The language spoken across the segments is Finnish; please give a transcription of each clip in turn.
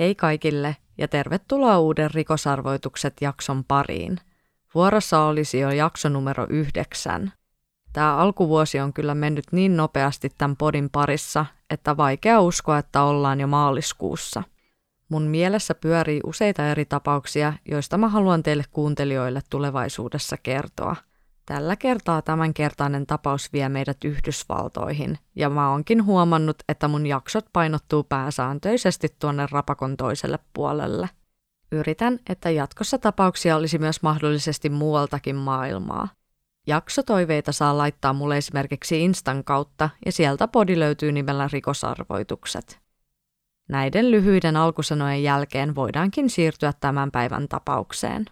Hei kaikille ja tervetuloa uuden rikosarvoitukset jakson pariin. Vuorossa olisi jo jakso numero yhdeksän. Tämä alkuvuosi on kyllä mennyt niin nopeasti tämän podin parissa, että vaikea uskoa, että ollaan jo maaliskuussa. Mun mielessä pyörii useita eri tapauksia, joista mä haluan teille kuuntelijoille tulevaisuudessa kertoa – Tällä kertaa tämänkertainen tapaus vie meidät Yhdysvaltoihin, ja mä oonkin huomannut, että mun jaksot painottuu pääsääntöisesti tuonne rapakon toiselle puolelle. Yritän, että jatkossa tapauksia olisi myös mahdollisesti muualtakin maailmaa. Jaksotoiveita saa laittaa mulle esimerkiksi Instan kautta, ja sieltä podi löytyy nimellä rikosarvoitukset. Näiden lyhyiden alkusanojen jälkeen voidaankin siirtyä tämän päivän tapaukseen.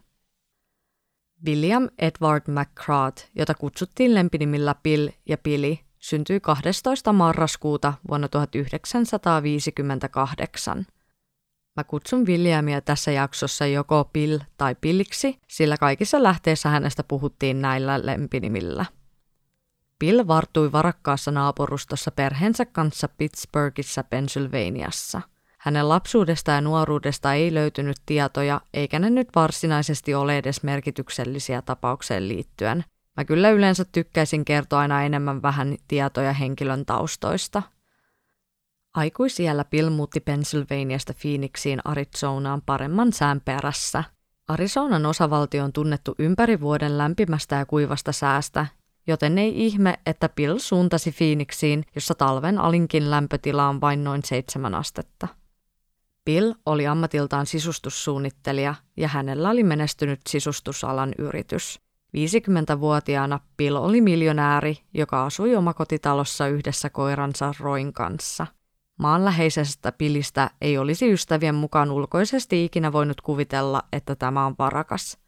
William Edward McCraad, jota kutsuttiin lempinimillä Bill ja Billy, syntyi 12. marraskuuta vuonna 1958. Mä kutsun Williamia tässä jaksossa joko Bill tai Pilliksi, sillä kaikissa lähteissä hänestä puhuttiin näillä lempinimillä. Bill vartui varakkaassa naapurustossa perheensä kanssa Pittsburghissa, Pennsylvaniassa – hänen lapsuudesta ja nuoruudesta ei löytynyt tietoja, eikä ne nyt varsinaisesti ole edes merkityksellisiä tapaukseen liittyen. Mä kyllä yleensä tykkäisin kertoa aina enemmän vähän tietoja henkilön taustoista. Aikuisiellä Bill muutti Pennsylvaniasta Phoenixiin Arizonaan paremman sään perässä. Arizonan osavaltio on tunnettu ympäri vuoden lämpimästä ja kuivasta säästä, joten ei ihme, että Bill suuntasi Phoenixiin, jossa talven alinkin lämpötila on vain noin seitsemän astetta. Bill oli ammatiltaan sisustussuunnittelija ja hänellä oli menestynyt sisustusalan yritys. 50-vuotiaana Bill oli miljonääri, joka asui omakotitalossa yhdessä koiransa Roin kanssa. Maanläheisestä Billistä ei olisi ystävien mukaan ulkoisesti ikinä voinut kuvitella, että tämä on varakas.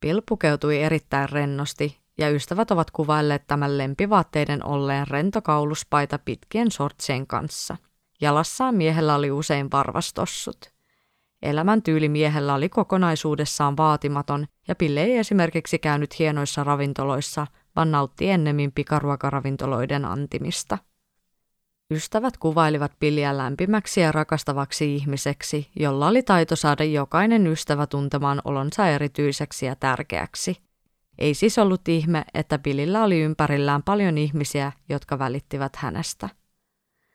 Bill pukeutui erittäin rennosti ja ystävät ovat kuvailleet tämän lempivaatteiden olleen rentokauluspaita pitkien sortsien kanssa – Jalassaan miehellä oli usein varvastossut. Elämäntyyli miehellä oli kokonaisuudessaan vaatimaton ja Pille ei esimerkiksi käynyt hienoissa ravintoloissa, vaan nautti ennemmin pikaruokaravintoloiden antimista. Ystävät kuvailivat Pilliä lämpimäksi ja rakastavaksi ihmiseksi, jolla oli taito saada jokainen ystävä tuntemaan olonsa erityiseksi ja tärkeäksi. Ei siis ollut ihme, että Pillillä oli ympärillään paljon ihmisiä, jotka välittivät hänestä.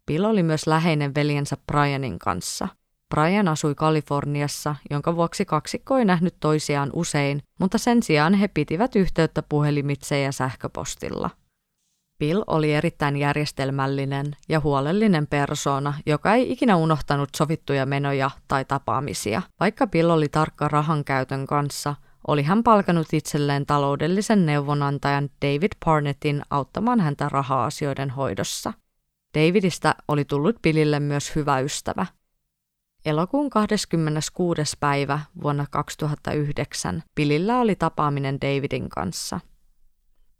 Bill oli myös läheinen veljensä Brianin kanssa. Brian asui Kaliforniassa, jonka vuoksi kaksikko ei nähnyt toisiaan usein, mutta sen sijaan he pitivät yhteyttä puhelimitse ja sähköpostilla. Bill oli erittäin järjestelmällinen ja huolellinen persona, joka ei ikinä unohtanut sovittuja menoja tai tapaamisia. Vaikka Bill oli tarkka rahan käytön kanssa, oli hän palkanut itselleen taloudellisen neuvonantajan David Parnettin auttamaan häntä raha-asioiden hoidossa – Davidista oli tullut Billille myös hyvä ystävä. Elokuun 26. päivä vuonna 2009 Billillä oli tapaaminen Davidin kanssa.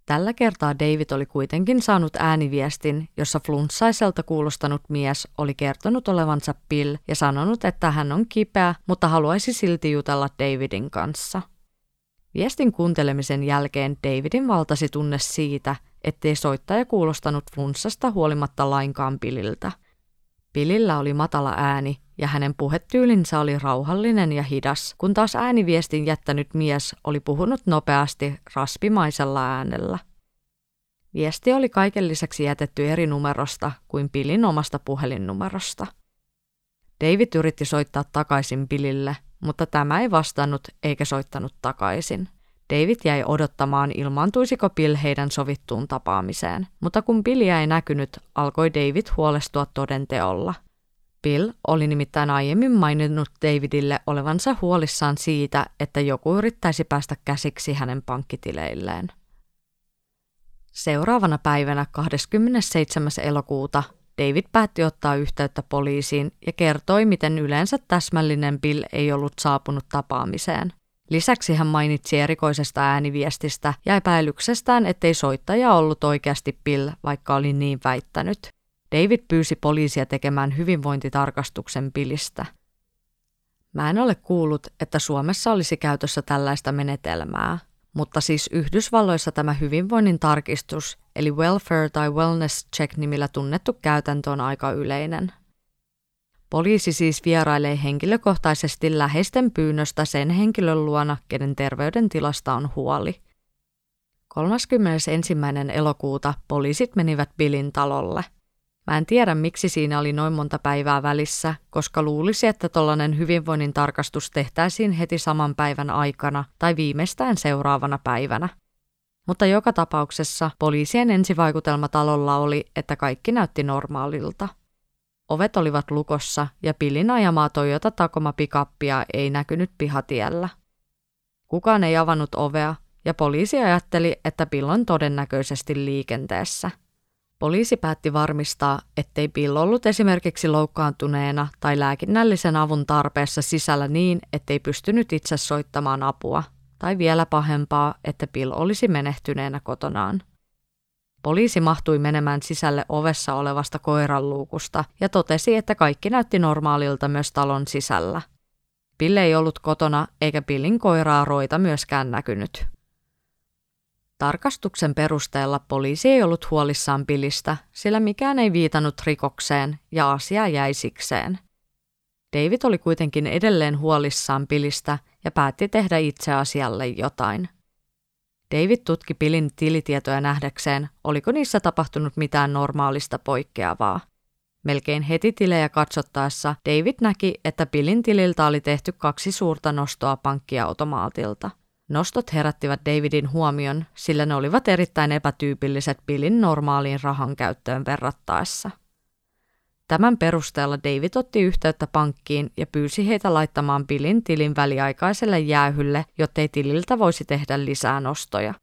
Tällä kertaa David oli kuitenkin saanut ääniviestin, jossa flunssaiselta kuulostanut mies oli kertonut olevansa Bill ja sanonut, että hän on kipeä, mutta haluaisi silti jutella Davidin kanssa. Viestin kuuntelemisen jälkeen Davidin valtasi tunne siitä, ettei soittaja kuulostanut flunssasta huolimatta lainkaan Pililtä. Pilillä oli matala ääni ja hänen puhetyylinsä oli rauhallinen ja hidas, kun taas ääniviestin jättänyt mies oli puhunut nopeasti raspimaisella äänellä. Viesti oli kaiken lisäksi jätetty eri numerosta kuin Pilin omasta puhelinnumerosta. David yritti soittaa takaisin Pilille, mutta tämä ei vastannut eikä soittanut takaisin. David jäi odottamaan, ilmaantuisiko Bill heidän sovittuun tapaamiseen, mutta kun Billiä ei näkynyt, alkoi David huolestua todenteolla. Bill oli nimittäin aiemmin maininnut Davidille olevansa huolissaan siitä, että joku yrittäisi päästä käsiksi hänen pankkitileilleen. Seuraavana päivänä 27. elokuuta David päätti ottaa yhteyttä poliisiin ja kertoi, miten yleensä täsmällinen Bill ei ollut saapunut tapaamiseen – Lisäksi hän mainitsi erikoisesta ääniviestistä ja epäilyksestään, ettei soittaja ollut oikeasti Bill, vaikka oli niin väittänyt. David pyysi poliisia tekemään hyvinvointitarkastuksen Billistä. Mä en ole kuullut, että Suomessa olisi käytössä tällaista menetelmää, mutta siis Yhdysvalloissa tämä hyvinvoinnin tarkistus, eli welfare tai wellness check nimillä tunnettu käytäntö on aika yleinen. Poliisi siis vierailee henkilökohtaisesti läheisten pyynnöstä sen henkilön luona, kenen terveydentilasta on huoli. 31. elokuuta poliisit menivät Billin talolle. Mä en tiedä, miksi siinä oli noin monta päivää välissä, koska luulisi, että tollainen hyvinvoinnin tarkastus tehtäisiin heti saman päivän aikana tai viimeistään seuraavana päivänä. Mutta joka tapauksessa poliisien ensivaikutelma talolla oli, että kaikki näytti normaalilta. Ovet olivat lukossa ja Pillin ajamaa Toyota Tacoma pikappia ei näkynyt pihatiellä. Kukaan ei avannut ovea ja poliisi ajatteli, että Bill on todennäköisesti liikenteessä. Poliisi päätti varmistaa, ettei Bill ollut esimerkiksi loukkaantuneena tai lääkinnällisen avun tarpeessa sisällä niin, ettei pystynyt itse soittamaan apua, tai vielä pahempaa, että Bill olisi menehtyneenä kotonaan. Poliisi mahtui menemään sisälle ovessa olevasta koiranluukusta ja totesi, että kaikki näytti normaalilta myös talon sisällä. Bill ei ollut kotona eikä Billin koiraa roita myöskään näkynyt. Tarkastuksen perusteella poliisi ei ollut huolissaan Billistä, sillä mikään ei viitannut rikokseen ja asia jäi sikseen. David oli kuitenkin edelleen huolissaan Billistä ja päätti tehdä itse asialle jotain – David tutki Pilin tilitietoja nähdäkseen, oliko niissä tapahtunut mitään normaalista poikkeavaa. Melkein heti tilejä katsottaessa David näki, että Pilin tililtä oli tehty kaksi suurta nostoa pankkiautomaatilta. Nostot herättivät Davidin huomion, sillä ne olivat erittäin epätyypilliset Pilin normaaliin rahan käyttöön verrattaessa. Tämän perusteella David otti yhteyttä pankkiin ja pyysi heitä laittamaan Billin tilin väliaikaiselle jäähylle, jottei tililtä voisi tehdä lisää nostoja.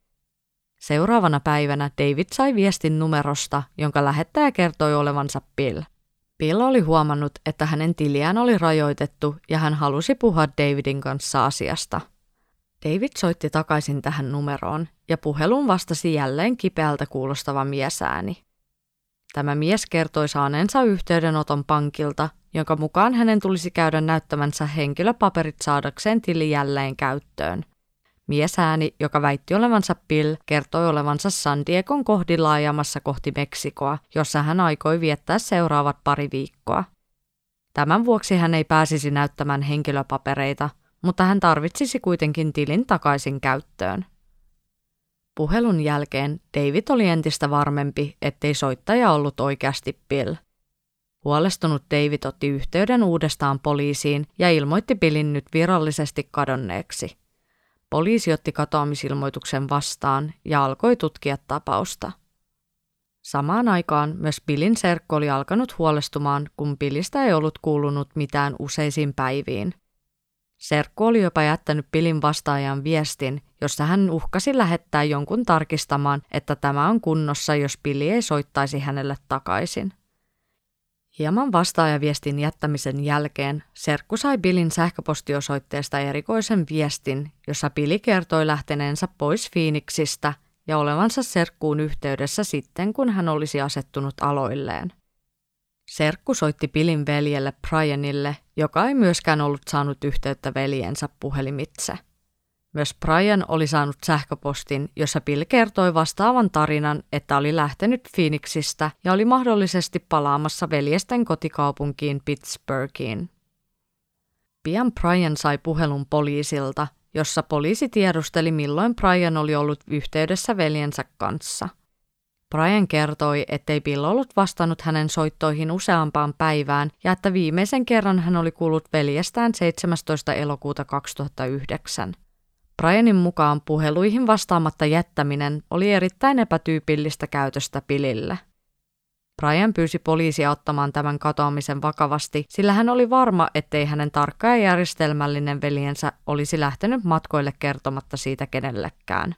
Seuraavana päivänä David sai viestin numerosta, jonka lähettäjä kertoi olevansa Bill. Bill oli huomannut, että hänen tiliään oli rajoitettu ja hän halusi puhua Davidin kanssa asiasta. David soitti takaisin tähän numeroon ja puhelun vastasi jälleen kipeältä kuulostava miesääni. Tämä mies kertoi saaneensa yhteydenoton pankilta, jonka mukaan hänen tulisi käydä näyttämänsä henkilöpaperit saadakseen tili jälleen käyttöön. Miesääni, joka väitti olevansa Bill, kertoi olevansa San Diegon kohdilla ajamassa kohti Meksikoa, jossa hän aikoi viettää seuraavat pari viikkoa. Tämän vuoksi hän ei pääsisi näyttämään henkilöpapereita, mutta hän tarvitsisi kuitenkin tilin takaisin käyttöön. Puhelun jälkeen David oli entistä varmempi, ettei soittaja ollut oikeasti Bill. Huolestunut David otti yhteyden uudestaan poliisiin ja ilmoitti Billin nyt virallisesti kadonneeksi. Poliisi otti katoamisilmoituksen vastaan ja alkoi tutkia tapausta. Samaan aikaan myös Billin serkko oli alkanut huolestumaan, kun Billistä ei ollut kuulunut mitään useisiin päiviin – Serkku oli jopa jättänyt Pilin vastaajan viestin, jossa hän uhkasi lähettää jonkun tarkistamaan, että tämä on kunnossa, jos Pili ei soittaisi hänelle takaisin. Hieman vastaajaviestin jättämisen jälkeen Serkku sai Billin sähköpostiosoitteesta erikoisen viestin, jossa Pili kertoi lähteneensä pois Phoenixistä ja olevansa Serkkuun yhteydessä sitten, kun hän olisi asettunut aloilleen. Serkku soitti Pilin veljelle Brianille, joka ei myöskään ollut saanut yhteyttä veljensä puhelimitse. Myös Brian oli saanut sähköpostin, jossa Bill kertoi vastaavan tarinan, että oli lähtenyt Phoenixistä ja oli mahdollisesti palaamassa veljesten kotikaupunkiin Pittsburghiin. Pian Brian sai puhelun poliisilta, jossa poliisi tiedusteli milloin Brian oli ollut yhteydessä veljensä kanssa – Brian kertoi, ettei Bill ollut vastannut hänen soittoihin useampaan päivään ja että viimeisen kerran hän oli kuullut veljestään 17. elokuuta 2009. Brianin mukaan puheluihin vastaamatta jättäminen oli erittäin epätyypillistä käytöstä Billille. Brian pyysi poliisia ottamaan tämän katoamisen vakavasti, sillä hän oli varma, ettei hänen tarkka ja järjestelmällinen veljensä olisi lähtenyt matkoille kertomatta siitä kenellekään.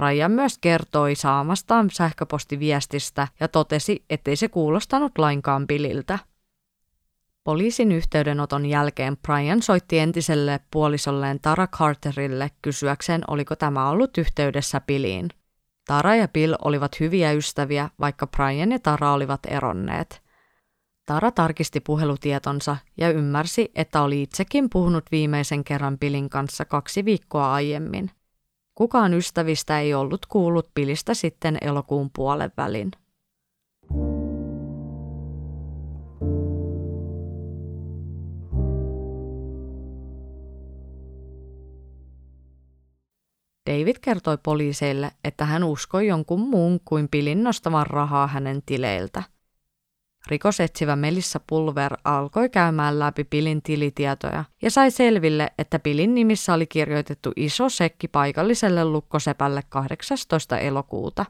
Brian myös kertoi saamastaan sähköpostiviestistä ja totesi, ettei se kuulostanut lainkaan Billiltä. Poliisin yhteydenoton jälkeen Brian soitti entiselle puolisolleen Tara Carterille kysyäkseen, oliko tämä ollut yhteydessä Billiin. Tara ja Bill olivat hyviä ystäviä, vaikka Brian ja Tara olivat eronneet. Tara tarkisti puhelutietonsa ja ymmärsi, että oli itsekin puhunut viimeisen kerran Billin kanssa kaksi viikkoa aiemmin – Kukaan ystävistä ei ollut kuullut pilistä sitten elokuun puolen välin. David kertoi poliiseille, että hän uskoi jonkun muun kuin Pilin nostavan rahaa hänen tileiltä. Rikosetsivä Melissa Pulver alkoi käymään läpi Pilin tilitietoja ja sai selville, että Pilin nimissä oli kirjoitettu iso sekki paikalliselle lukkosepälle 18. elokuuta.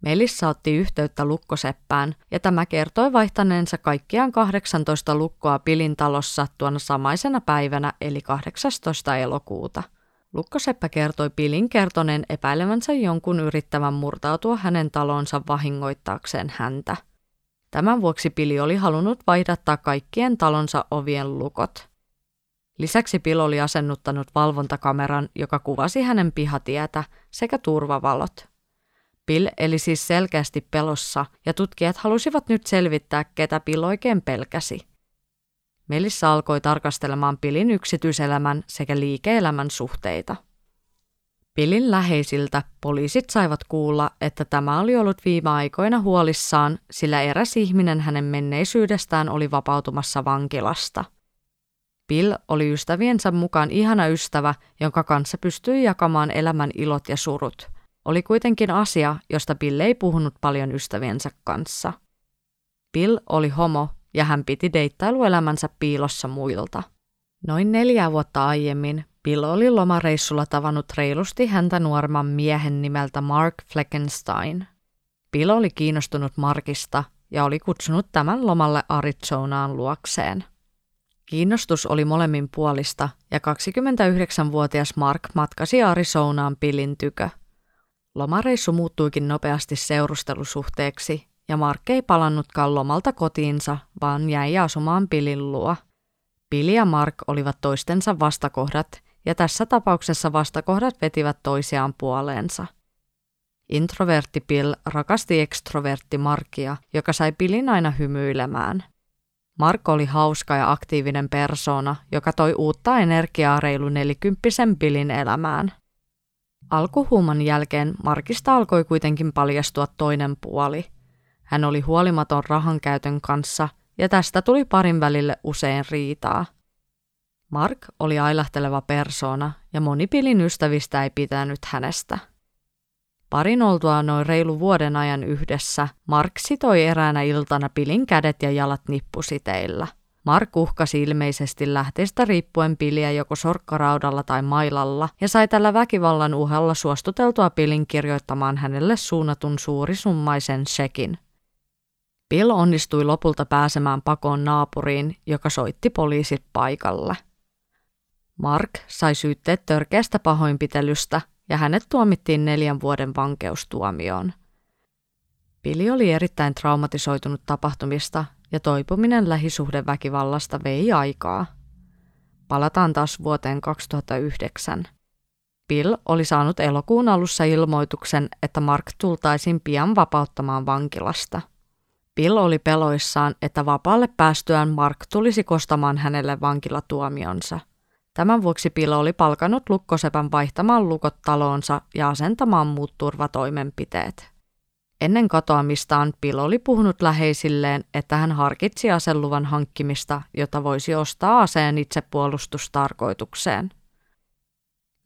Melissa otti yhteyttä lukkoseppään ja tämä kertoi vaihtaneensa kaikkiaan 18 lukkoa Pilin talossa tuona samaisena päivänä eli 18. elokuuta. Lukkoseppä kertoi Pilin kertoneen epäilevänsä jonkun yrittävän murtautua hänen talonsa vahingoittaakseen häntä. Tämän vuoksi Pili oli halunnut vaihdattaa kaikkien talonsa ovien lukot. Lisäksi Pil oli asennuttanut valvontakameran, joka kuvasi hänen pihatietä sekä turvavalot. Bill eli siis selkeästi pelossa ja tutkijat halusivat nyt selvittää, ketä Bill oikein pelkäsi. Melissa alkoi tarkastelemaan Pillin yksityiselämän sekä liike-elämän suhteita. Pillin läheisiltä poliisit saivat kuulla, että tämä oli ollut viime aikoina huolissaan, sillä eräs ihminen hänen menneisyydestään oli vapautumassa vankilasta. Bill oli ystäviensä mukaan ihana ystävä, jonka kanssa pystyi jakamaan elämän ilot ja surut – oli kuitenkin asia, josta Bill ei puhunut paljon ystäviensä kanssa. Bill oli homo ja hän piti deittailuelämänsä piilossa muilta. Noin neljä vuotta aiemmin Bill oli lomareissulla tavannut reilusti häntä nuorman miehen nimeltä Mark Fleckenstein. Bill oli kiinnostunut Markista ja oli kutsunut tämän lomalle Arizonaan luokseen. Kiinnostus oli molemmin puolista ja 29-vuotias Mark matkasi Arizonaan Billin tykö – Lomareissu muuttuikin nopeasti seurustelusuhteeksi ja Mark ei palannutkaan lomalta kotiinsa, vaan jäi asumaan Pilin luo. Pili ja Mark olivat toistensa vastakohdat ja tässä tapauksessa vastakohdat vetivät toisiaan puoleensa. Introvertti Bill rakasti ekstrovertti Markia, joka sai Pilin aina hymyilemään. Mark oli hauska ja aktiivinen persoona, joka toi uutta energiaa reilu nelikymppisen Billin elämään – Alkuhuuman jälkeen Markista alkoi kuitenkin paljastua toinen puoli. Hän oli huolimaton rahan käytön kanssa ja tästä tuli parin välille usein riitaa. Mark oli ailahteleva persoona ja moni pilin ystävistä ei pitänyt hänestä. Parin oltua noin reilu vuoden ajan yhdessä, Mark sitoi eräänä iltana pilin kädet ja jalat nippusiteillä – Mark uhkasi ilmeisesti lähteestä riippuen piliä joko sorkkaraudalla tai mailalla ja sai tällä väkivallan uhalla suostuteltua pilin kirjoittamaan hänelle suunnatun suurisummaisen shekin. Bill onnistui lopulta pääsemään pakoon naapuriin, joka soitti poliisit paikalle. Mark sai syytteet törkeästä pahoinpitelystä ja hänet tuomittiin neljän vuoden vankeustuomioon. Billy oli erittäin traumatisoitunut tapahtumista ja toipuminen lähisuhdeväkivallasta vei aikaa. Palataan taas vuoteen 2009. Bill oli saanut elokuun alussa ilmoituksen, että Mark tultaisiin pian vapauttamaan vankilasta. Bill oli peloissaan, että vapaalle päästyään Mark tulisi kostamaan hänelle vankilatuomionsa. Tämän vuoksi Bill oli palkanut lukkosepän vaihtamaan lukot taloonsa ja asentamaan muut turvatoimenpiteet. Ennen katoamistaan Bill oli puhunut läheisilleen, että hän harkitsi aseluvan hankkimista, jota voisi ostaa aseen itsepuolustustarkoitukseen.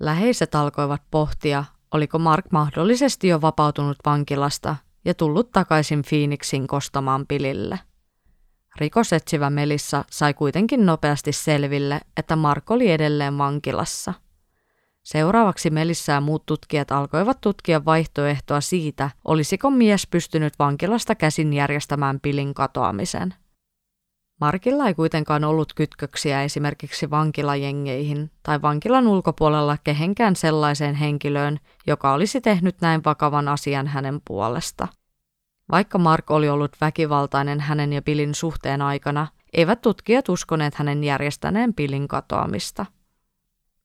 Läheiset alkoivat pohtia, oliko Mark mahdollisesti jo vapautunut vankilasta ja tullut takaisin Phoenixin kostamaan Pilille. Rikosetsivä Melissa sai kuitenkin nopeasti selville, että Mark oli edelleen vankilassa – Seuraavaksi Melissa ja muut tutkijat alkoivat tutkia vaihtoehtoa siitä, olisiko mies pystynyt vankilasta käsin järjestämään pilin katoamisen. Markilla ei kuitenkaan ollut kytköksiä esimerkiksi vankilajengeihin tai vankilan ulkopuolella kehenkään sellaiseen henkilöön, joka olisi tehnyt näin vakavan asian hänen puolesta. Vaikka Mark oli ollut väkivaltainen hänen ja Pilin suhteen aikana, eivät tutkijat uskoneet hänen järjestäneen Pilin katoamista –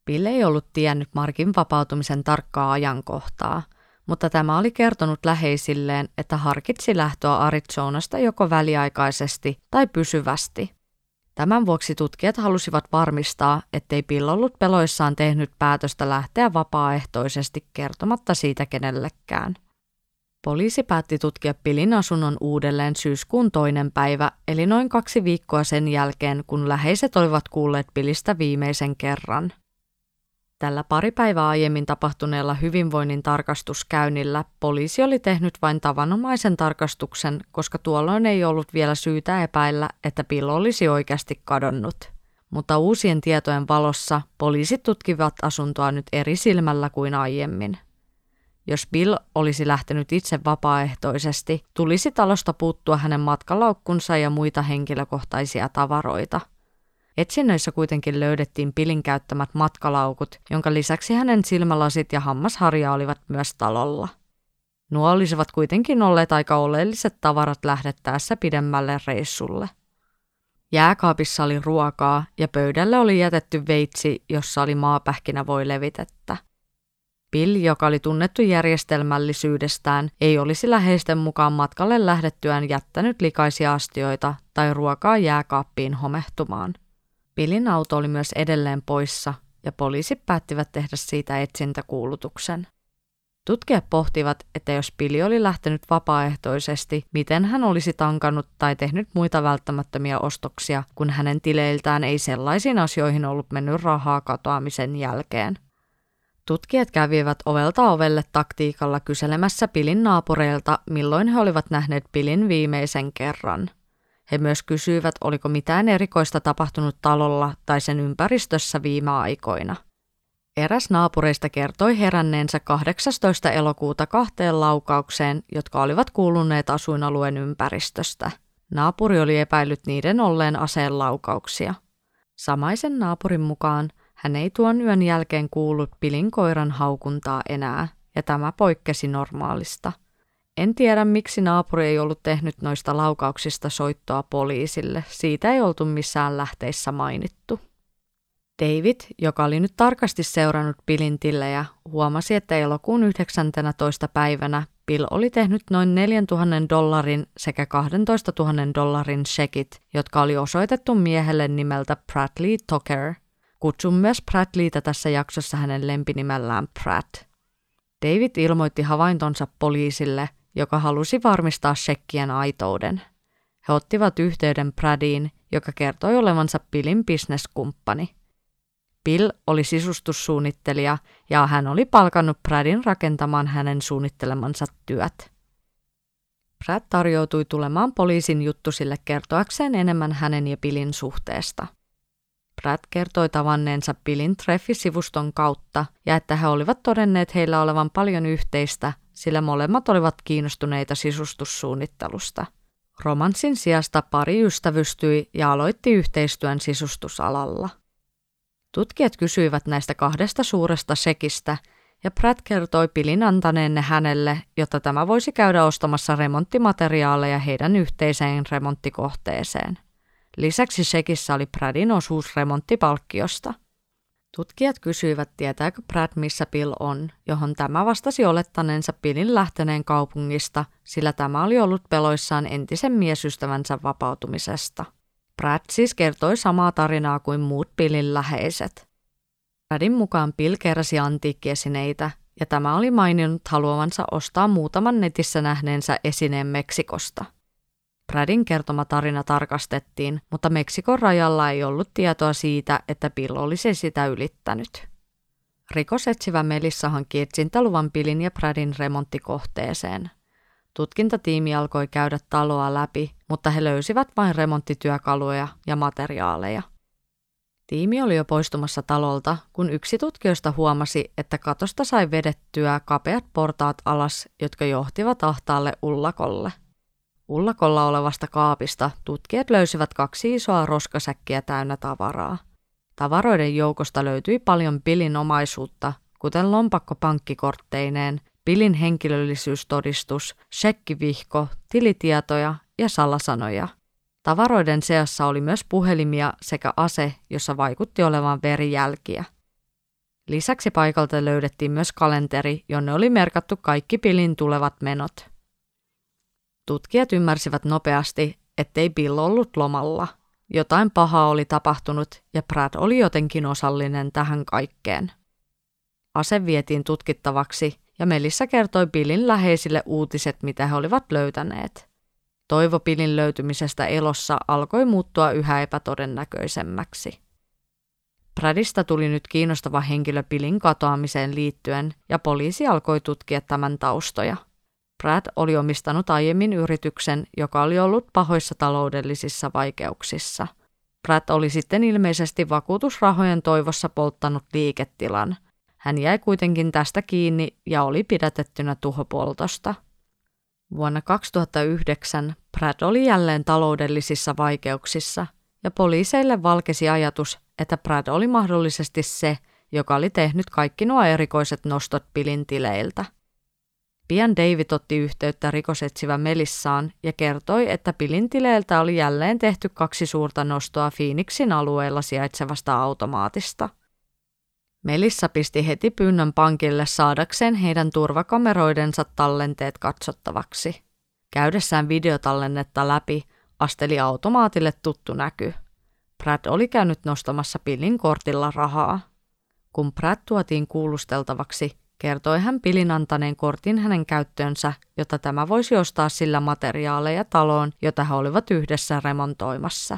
Bill ei ollut tiennyt Markin vapautumisen tarkkaa ajankohtaa, mutta tämä oli kertonut läheisilleen, että harkitsi lähtöä Arizonasta joko väliaikaisesti tai pysyvästi. Tämän vuoksi tutkijat halusivat varmistaa, ettei Bill ollut peloissaan tehnyt päätöstä lähteä vapaaehtoisesti kertomatta siitä kenellekään. Poliisi päätti tutkia Billin asunnon uudelleen syyskuun toinen päivä, eli noin kaksi viikkoa sen jälkeen, kun läheiset olivat kuulleet Billistä viimeisen kerran – Tällä pari päivää aiemmin tapahtuneella hyvinvoinnin tarkastuskäynnillä poliisi oli tehnyt vain tavanomaisen tarkastuksen, koska tuolloin ei ollut vielä syytä epäillä, että Bill olisi oikeasti kadonnut. Mutta uusien tietojen valossa poliisit tutkivat asuntoa nyt eri silmällä kuin aiemmin. Jos Bill olisi lähtenyt itse vapaaehtoisesti, tulisi talosta puuttua hänen matkalaukkunsa ja muita henkilökohtaisia tavaroita – Etsinnöissä kuitenkin löydettiin Pilin käyttämät matkalaukut, jonka lisäksi hänen silmälasit ja hammasharja olivat myös talolla. Nuo olisivat kuitenkin olleet aika oleelliset tavarat lähdettäessä pidemmälle reissulle. Jääkaapissa oli ruokaa ja pöydälle oli jätetty veitsi, jossa oli maapähkinä voi levitettä. Bill, joka oli tunnettu järjestelmällisyydestään, ei olisi läheisten mukaan matkalle lähdettyään jättänyt likaisia astioita tai ruokaa jääkaappiin homehtumaan. Pilin auto oli myös edelleen poissa ja poliisit päättivät tehdä siitä etsintäkuulutuksen. Tutkijat pohtivat, että jos Pili oli lähtenyt vapaaehtoisesti, miten hän olisi tankannut tai tehnyt muita välttämättömiä ostoksia, kun hänen tileiltään ei sellaisiin asioihin ollut mennyt rahaa katoamisen jälkeen. Tutkijat kävivät ovelta ovelle taktiikalla kyselemässä Pilin naapureilta, milloin he olivat nähneet Pilin viimeisen kerran – he myös kysyivät, oliko mitään erikoista tapahtunut talolla tai sen ympäristössä viime aikoina. Eräs naapureista kertoi heränneensä 18. elokuuta kahteen laukaukseen, jotka olivat kuuluneet asuinalueen ympäristöstä. Naapuri oli epäillyt niiden olleen aseen laukauksia. Samaisen naapurin mukaan hän ei tuon yön jälkeen kuullut pilin koiran haukuntaa enää, ja tämä poikkesi normaalista – en tiedä, miksi naapuri ei ollut tehnyt noista laukauksista soittoa poliisille. Siitä ei oltu missään lähteissä mainittu. David, joka oli nyt tarkasti seurannut Billin tillejä, huomasi, että elokuun 19. päivänä Bill oli tehnyt noin 4000 dollarin sekä 12 000 dollarin shekit, jotka oli osoitettu miehelle nimeltä Bradley Tucker. Kutsun myös Bradleytä tässä jaksossa hänen lempinimellään Pratt. David ilmoitti havaintonsa poliisille joka halusi varmistaa shekkien aitouden. He ottivat yhteyden Bradiin, joka kertoi olevansa Billin bisneskumppani. Bill oli sisustussuunnittelija ja hän oli palkannut Bradin rakentamaan hänen suunnittelemansa työt. Brad tarjoutui tulemaan poliisin juttusille kertoakseen enemmän hänen ja Billin suhteesta. Brad kertoi tavanneensa Billin treffisivuston kautta ja että he olivat todenneet heillä olevan paljon yhteistä sillä molemmat olivat kiinnostuneita sisustussuunnittelusta. Romanssin sijasta pari ystävystyi ja aloitti yhteistyön sisustusalalla. Tutkijat kysyivät näistä kahdesta suuresta sekistä, ja Pratt kertoi Pilin antaneen ne hänelle, jotta tämä voisi käydä ostamassa remonttimateriaaleja heidän yhteiseen remonttikohteeseen. Lisäksi sekissä oli Pradin osuus remonttipalkkiosta – Tutkijat kysyivät, tietääkö Brad, missä Bill on, johon tämä vastasi olettaneensa Billin lähteneen kaupungista, sillä tämä oli ollut peloissaan entisen miesystävänsä vapautumisesta. Brad siis kertoi samaa tarinaa kuin muut Billin läheiset. Bradin mukaan Bill keräsi antiikkiesineitä, ja tämä oli maininnut haluavansa ostaa muutaman netissä nähneensä esineen Meksikosta – Bradin kertoma tarina tarkastettiin, mutta Meksikon rajalla ei ollut tietoa siitä, että Bill olisi sitä ylittänyt. Rikosetsivä Melissa hankki etsintäluvan Billin ja Bradin remonttikohteeseen. Tutkintatiimi alkoi käydä taloa läpi, mutta he löysivät vain remonttityökaluja ja materiaaleja. Tiimi oli jo poistumassa talolta, kun yksi tutkijoista huomasi, että katosta sai vedettyä kapeat portaat alas, jotka johtivat ahtaalle ullakolle – Ullakolla olevasta kaapista tutkijat löysivät kaksi isoa roskasäkkiä täynnä tavaraa. Tavaroiden joukosta löytyi paljon Pilin omaisuutta, kuten lompakko pankkikortteineen, Pilin henkilöllisyystodistus, shekkivihko, tilitietoja ja salasanoja. Tavaroiden seassa oli myös puhelimia sekä ase, jossa vaikutti olevan verijälkiä. Lisäksi paikalta löydettiin myös kalenteri, jonne oli merkattu kaikki Pilin tulevat menot – Tutkijat ymmärsivät nopeasti, ettei Bill ollut lomalla. Jotain pahaa oli tapahtunut ja Brad oli jotenkin osallinen tähän kaikkeen. Ase vietiin tutkittavaksi ja Melissa kertoi Billin läheisille uutiset, mitä he olivat löytäneet. Toivo Billin löytymisestä elossa alkoi muuttua yhä epätodennäköisemmäksi. Bradista tuli nyt kiinnostava henkilö Billin katoamiseen liittyen ja poliisi alkoi tutkia tämän taustoja. Brad oli omistanut aiemmin yrityksen, joka oli ollut pahoissa taloudellisissa vaikeuksissa. Brad oli sitten ilmeisesti vakuutusrahojen toivossa polttanut liiketilan. Hän jäi kuitenkin tästä kiinni ja oli pidätettynä tuhopoltosta. Vuonna 2009 Brad oli jälleen taloudellisissa vaikeuksissa ja poliiseille valkesi ajatus, että Brad oli mahdollisesti se, joka oli tehnyt kaikki nuo erikoiset nostot Pilin tileiltä. Pian David otti yhteyttä rikosetsivä Melissaan ja kertoi, että Pilin tileiltä oli jälleen tehty kaksi suurta nostoa Phoenixin alueella sijaitsevasta automaatista. Melissa pisti heti pyynnön pankille saadakseen heidän turvakameroidensa tallenteet katsottavaksi. Käydessään videotallennetta läpi asteli automaatille tuttu näky. Brad oli käynyt nostamassa Pillin kortilla rahaa. Kun Brad tuotiin kuulusteltavaksi, kertoi hän Pilin antaneen kortin hänen käyttöönsä, jotta tämä voisi ostaa sillä materiaaleja taloon, jota he olivat yhdessä remontoimassa.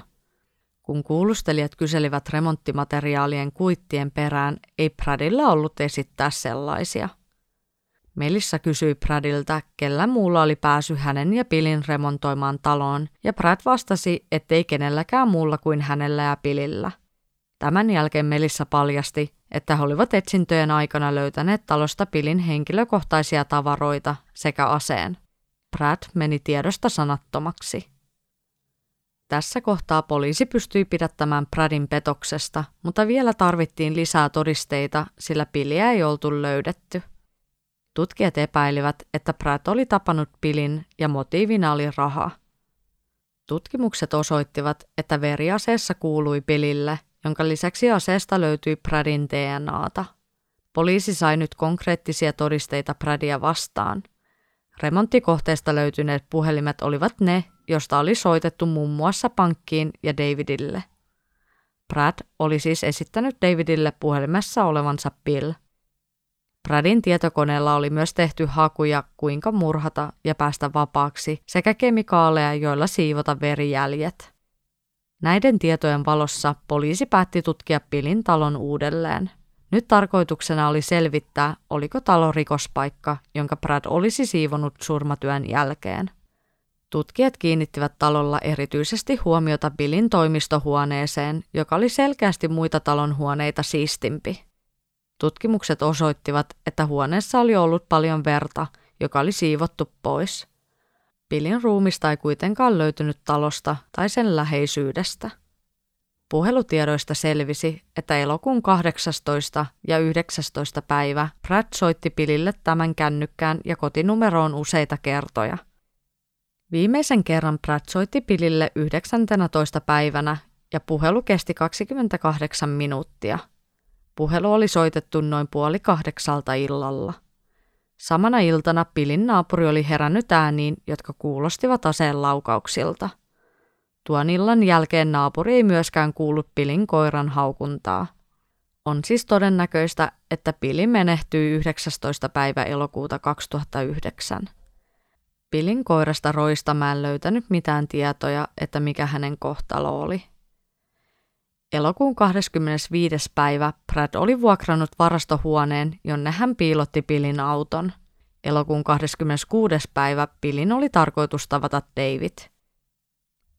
Kun kuulustelijat kyselivät remonttimateriaalien kuittien perään, ei Bradilla ollut esittää sellaisia. Melissa kysyi Bradilta, kellä muulla oli pääsy hänen ja Pilin remontoimaan taloon, ja Brad vastasi, ettei kenelläkään muulla kuin hänellä ja Pilillä. Tämän jälkeen Melissa paljasti, että he olivat etsintöjen aikana löytäneet talosta Pilin henkilökohtaisia tavaroita sekä aseen. Brad meni tiedosta sanattomaksi. Tässä kohtaa poliisi pystyi pidättämään Bradin petoksesta, mutta vielä tarvittiin lisää todisteita, sillä piliä ei oltu löydetty. Tutkijat epäilivät, että Pratt oli tapanut Pilin ja motiivina oli raha. Tutkimukset osoittivat, että veriaseessa kuului Pilille, jonka lisäksi aseesta löytyi Pradin DNAta. Poliisi sai nyt konkreettisia todisteita Pradia vastaan. Remonttikohteesta löytyneet puhelimet olivat ne, josta oli soitettu muun muassa pankkiin ja Davidille. Brad oli siis esittänyt Davidille puhelimessa olevansa Bill – Bradin tietokoneella oli myös tehty hakuja, kuinka murhata ja päästä vapaaksi, sekä kemikaaleja, joilla siivota verijäljet. Näiden tietojen valossa poliisi päätti tutkia Pilin talon uudelleen. Nyt tarkoituksena oli selvittää, oliko talo rikospaikka, jonka Brad olisi siivonut surmatyön jälkeen. Tutkijat kiinnittivät talolla erityisesti huomiota Billin toimistohuoneeseen, joka oli selkeästi muita talon huoneita siistimpi. Tutkimukset osoittivat, että huoneessa oli ollut paljon verta, joka oli siivottu pois. Pilin ruumista ei kuitenkaan löytynyt talosta tai sen läheisyydestä. Puhelutiedoista selvisi, että elokuun 18. ja 19. päivä Brad soitti Pilille tämän kännykkään ja kotinumeroon useita kertoja. Viimeisen kerran Brad soitti Pilille 19. päivänä ja puhelu kesti 28 minuuttia – Puhelu oli soitettu noin puoli kahdeksalta illalla. Samana iltana Pilin naapuri oli herännyt ääniin, jotka kuulostivat aseen laukauksilta. Tuon illan jälkeen naapuri ei myöskään kuullut Pilin koiran haukuntaa. On siis todennäköistä, että Pili menehtyi 19. päivä elokuuta 2009. Pilin koirasta roista mä en löytänyt mitään tietoja, että mikä hänen kohtalo oli. Elokuun 25. päivä Brad oli vuokrannut varastohuoneen, jonne hän piilotti Pilin auton. Elokuun 26. päivä Pilin oli tarkoitus tavata David.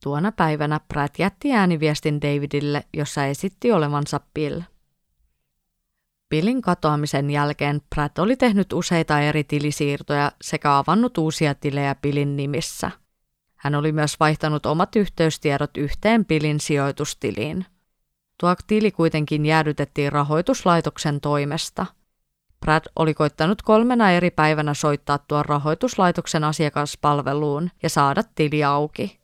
Tuona päivänä Brad jätti ääniviestin Davidille, jossa esitti olevansa Bill. Billin katoamisen jälkeen Brad oli tehnyt useita eri tilisiirtoja sekä avannut uusia tilejä Billin nimissä. Hän oli myös vaihtanut omat yhteystiedot yhteen Billin sijoitustiliin – Tuo tili kuitenkin jäädytettiin rahoituslaitoksen toimesta. Brad oli koittanut kolmena eri päivänä soittaa tuon rahoituslaitoksen asiakaspalveluun ja saada tili auki.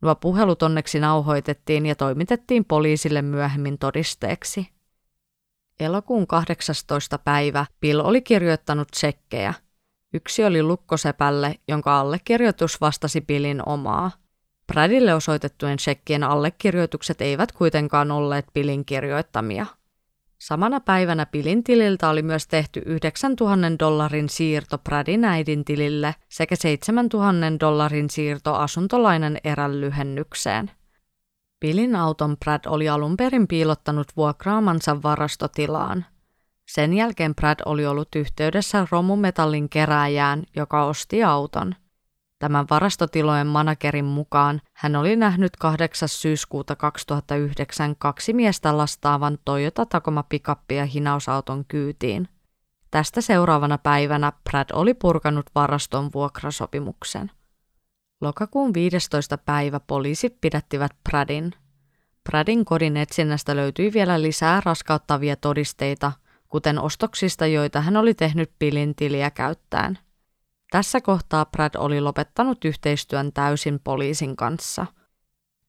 Nuo puhelut onneksi nauhoitettiin ja toimitettiin poliisille myöhemmin todisteeksi. Elokuun 18. päivä Bill oli kirjoittanut sekkejä. Yksi oli lukkosepälle, jonka allekirjoitus vastasi Billin omaa. Bradille osoitettujen shekkien allekirjoitukset eivät kuitenkaan olleet Pilin kirjoittamia. Samana päivänä Pilin tililtä oli myös tehty 9000 dollarin siirto Bradin äidin tilille sekä 7000 dollarin siirto asuntolainan erän lyhennykseen. Billin auton Brad oli alun perin piilottanut vuokraamansa varastotilaan. Sen jälkeen Brad oli ollut yhteydessä romumetallin kerääjään, joka osti auton. Tämän varastotilojen managerin mukaan hän oli nähnyt 8. syyskuuta 2009 kaksi miestä lastaavan Toyota Tacoma pikappia hinausauton kyytiin. Tästä seuraavana päivänä Brad oli purkanut varaston vuokrasopimuksen. Lokakuun 15. päivä poliisit pidättivät Bradin. Bradin kodin etsinnästä löytyi vielä lisää raskauttavia todisteita, kuten ostoksista, joita hän oli tehnyt pilin tiliä käyttäen. Tässä kohtaa Brad oli lopettanut yhteistyön täysin poliisin kanssa.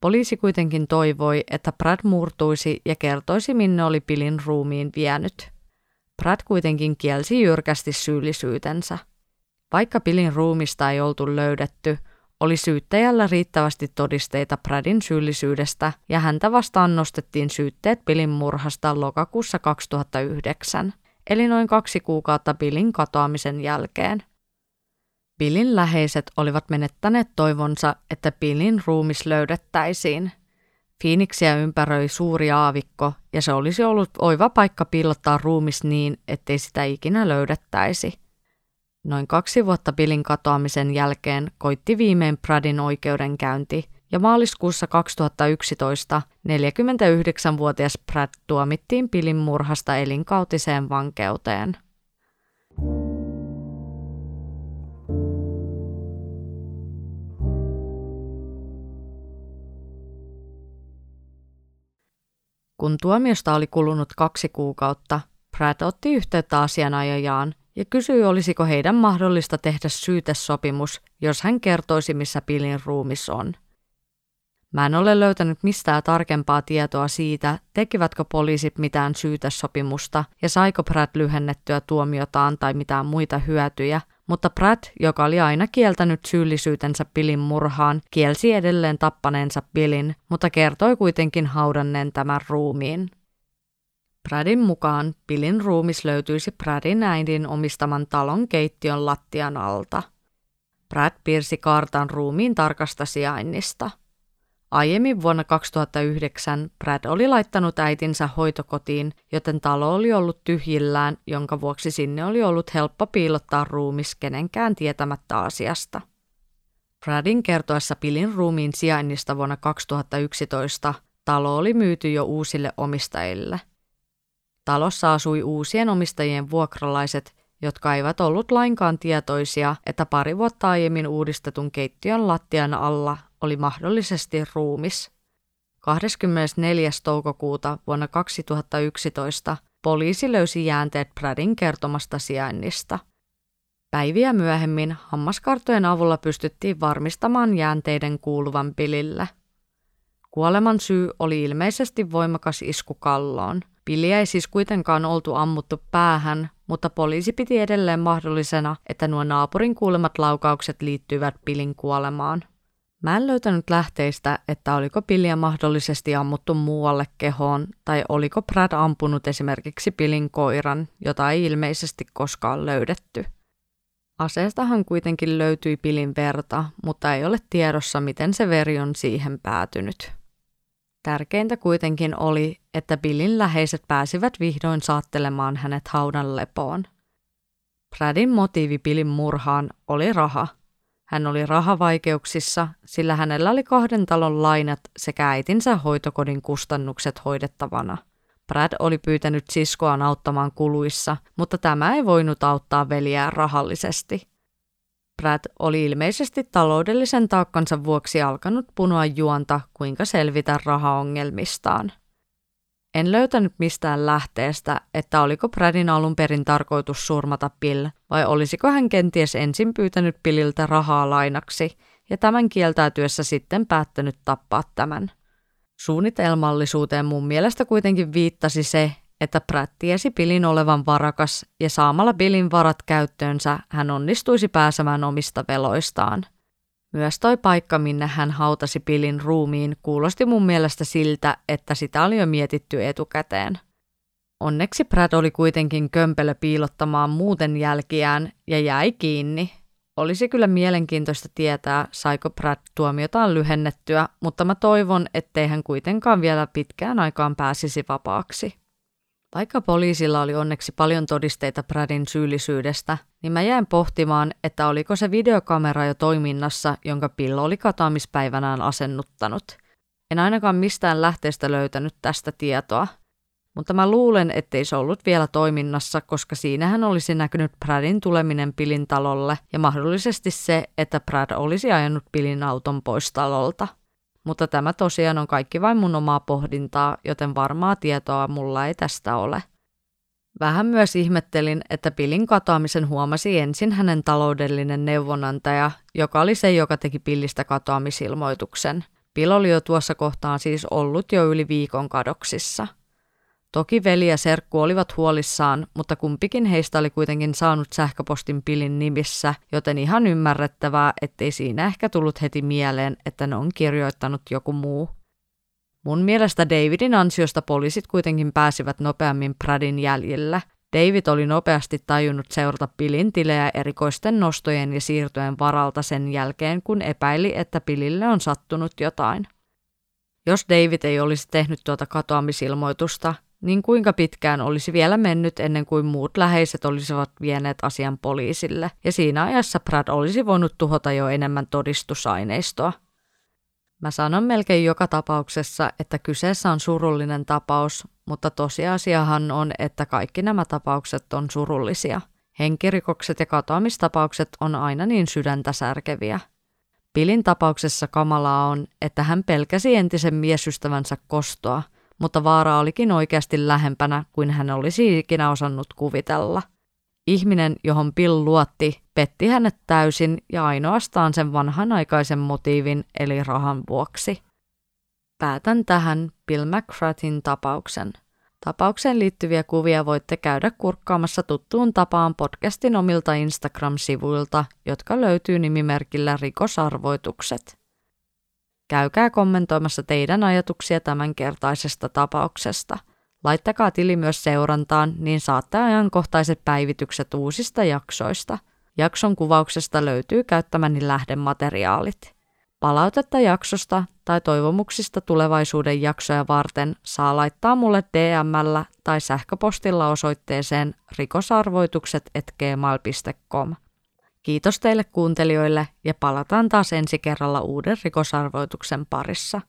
Poliisi kuitenkin toivoi, että Brad murtuisi ja kertoisi, minne oli pilin ruumiin vienyt. Brad kuitenkin kielsi jyrkästi syyllisyytensä. Vaikka pilin ruumista ei oltu löydetty – oli syyttäjällä riittävästi todisteita Bradin syyllisyydestä ja häntä vastaan nostettiin syytteet Billin murhasta lokakuussa 2009, eli noin kaksi kuukautta Billin katoamisen jälkeen. Billin läheiset olivat menettäneet toivonsa, että Billin ruumis löydettäisiin. Phoenixia ympäröi suuri aavikko ja se olisi ollut oiva paikka piilottaa ruumis niin, ettei sitä ikinä löydettäisi. Noin kaksi vuotta Billin katoamisen jälkeen koitti viimein Bradin oikeudenkäynti, ja maaliskuussa 2011 49-vuotias Brad tuomittiin Billin murhasta elinkautiseen vankeuteen. Kun tuomiosta oli kulunut kaksi kuukautta, Brad otti yhteyttä asianajajaan ja kysyi, olisiko heidän mahdollista tehdä syytesopimus, jos hän kertoisi, missä Billin ruumis on. Mä en ole löytänyt mistään tarkempaa tietoa siitä, tekivätkö poliisit mitään syytesopimusta ja saiko Brad lyhennettyä tuomiotaan tai mitään muita hyötyjä, mutta Brad, joka oli aina kieltänyt syyllisyytensä Billin murhaan, kielsi edelleen tappaneensa Billin, mutta kertoi kuitenkin haudanneen tämän ruumiin. Bradin mukaan Billin ruumis löytyisi Bradin äidin omistaman talon keittiön lattian alta. Brad piirsi kartan ruumiin tarkasta sijainnista. Aiemmin vuonna 2009 Brad oli laittanut äitinsä hoitokotiin, joten talo oli ollut tyhjillään, jonka vuoksi sinne oli ollut helppo piilottaa ruumis kenenkään tietämättä asiasta. Bradin kertoessa Billin ruumiin sijainnista vuonna 2011 talo oli myyty jo uusille omistajille – Talossa asui uusien omistajien vuokralaiset, jotka eivät ollut lainkaan tietoisia, että pari vuotta aiemmin uudistetun keittiön lattian alla oli mahdollisesti ruumis. 24. toukokuuta vuonna 2011 poliisi löysi jäänteet Bradin kertomasta sijainnista. Päiviä myöhemmin hammaskartojen avulla pystyttiin varmistamaan jäänteiden kuuluvan Billille. Kuoleman syy oli ilmeisesti voimakas isku kalloon – Pilliä ei siis kuitenkaan oltu ammuttu päähän, mutta poliisi piti edelleen mahdollisena, että nuo naapurin kuulemat laukaukset liittyivät Pilin kuolemaan. Mä en löytänyt lähteistä, että oliko Pilliä mahdollisesti ammuttu muualle kehoon, tai oliko Brad ampunut esimerkiksi Pilin koiran, jota ei ilmeisesti koskaan löydetty. Aseestahan kuitenkin löytyi Pilin verta, mutta ei ole tiedossa, miten se veri on siihen päätynyt. Tärkeintä kuitenkin oli, että Billin läheiset pääsivät vihdoin saattelemaan hänet haudan lepoon. Bradin motiivi Billin murhaan oli raha. Hän oli rahavaikeuksissa, sillä hänellä oli kahden talon lainat sekä äitinsä hoitokodin kustannukset hoidettavana. Brad oli pyytänyt siskoaan auttamaan kuluissa, mutta tämä ei voinut auttaa veliään rahallisesti – Brad oli ilmeisesti taloudellisen taakkansa vuoksi alkanut punoa juonta, kuinka selvitä rahaongelmistaan. En löytänyt mistään lähteestä, että oliko Bradin alun perin tarkoitus surmata Bill, vai olisiko hän kenties ensin pyytänyt Billiltä rahaa lainaksi, ja tämän kieltäytyessä sitten päättänyt tappaa tämän. Suunnitelmallisuuteen mun mielestä kuitenkin viittasi se, että Pratt tiesi Billin olevan varakas ja saamalla Billin varat käyttöönsä hän onnistuisi pääsemään omista veloistaan. Myös toi paikka, minne hän hautasi Billin ruumiin, kuulosti mun mielestä siltä, että sitä oli jo mietitty etukäteen. Onneksi Brad oli kuitenkin kömpelö piilottamaan muuten jälkiään ja jäi kiinni. Olisi kyllä mielenkiintoista tietää, saiko Brad tuomiotaan lyhennettyä, mutta mä toivon, ettei hän kuitenkaan vielä pitkään aikaan pääsisi vapaaksi. Vaikka poliisilla oli onneksi paljon todisteita Bradin syyllisyydestä, niin mä jäin pohtimaan, että oliko se videokamera jo toiminnassa, jonka Pillo oli katoamispäivänään asennuttanut. En ainakaan mistään lähteestä löytänyt tästä tietoa, mutta mä luulen, ettei se ollut vielä toiminnassa, koska siinähän olisi näkynyt Bradin tuleminen Pilin talolle ja mahdollisesti se, että Brad olisi ajanut Pilin auton pois talolta. Mutta tämä tosiaan on kaikki vain mun omaa pohdintaa, joten varmaa tietoa mulla ei tästä ole. Vähän myös ihmettelin, että Pilin katoamisen huomasi ensin hänen taloudellinen neuvonantaja, joka oli se, joka teki Pillistä katoamisilmoituksen. Pil oli jo tuossa kohtaan siis ollut jo yli viikon kadoksissa – Toki veli ja serkku olivat huolissaan, mutta kumpikin heistä oli kuitenkin saanut sähköpostin pilin nimissä, joten ihan ymmärrettävää, ettei siinä ehkä tullut heti mieleen, että ne on kirjoittanut joku muu. Mun mielestä Davidin ansiosta poliisit kuitenkin pääsivät nopeammin Bradin jäljillä. David oli nopeasti tajunnut seurata pilin tilejä erikoisten nostojen ja siirtojen varalta sen jälkeen, kun epäili, että pilille on sattunut jotain. Jos David ei olisi tehnyt tuota katoamisilmoitusta, niin kuinka pitkään olisi vielä mennyt ennen kuin muut läheiset olisivat vieneet asian poliisille, ja siinä ajassa Brad olisi voinut tuhota jo enemmän todistusaineistoa. Mä sanon melkein joka tapauksessa, että kyseessä on surullinen tapaus, mutta tosiasiahan on, että kaikki nämä tapaukset on surullisia. Henkirikokset ja katoamistapaukset on aina niin sydäntä särkeviä. Pilin tapauksessa kamalaa on, että hän pelkäsi entisen miesystävänsä kostoa – mutta vaara olikin oikeasti lähempänä kuin hän olisi ikinä osannut kuvitella. Ihminen, johon Bill luotti, petti hänet täysin ja ainoastaan sen vanhanaikaisen motiivin eli rahan vuoksi. Päätän tähän Bill McFratin tapauksen. Tapaukseen liittyviä kuvia voitte käydä kurkkaamassa tuttuun tapaan podcastin omilta Instagram-sivuilta, jotka löytyy nimimerkillä rikosarvoitukset. Käykää kommentoimassa teidän ajatuksia tämänkertaisesta tapauksesta. Laittakaa tili myös seurantaan, niin saatte ajankohtaiset päivitykset uusista jaksoista. Jakson kuvauksesta löytyy käyttämäni lähdemateriaalit. Palautetta jaksosta tai toivomuksista tulevaisuuden jaksoja varten saa laittaa mulle DMllä tai sähköpostilla osoitteeseen rikosarvoitukset.gmail.com. Kiitos teille kuuntelijoille ja palataan taas ensi kerralla uuden rikosarvoituksen parissa.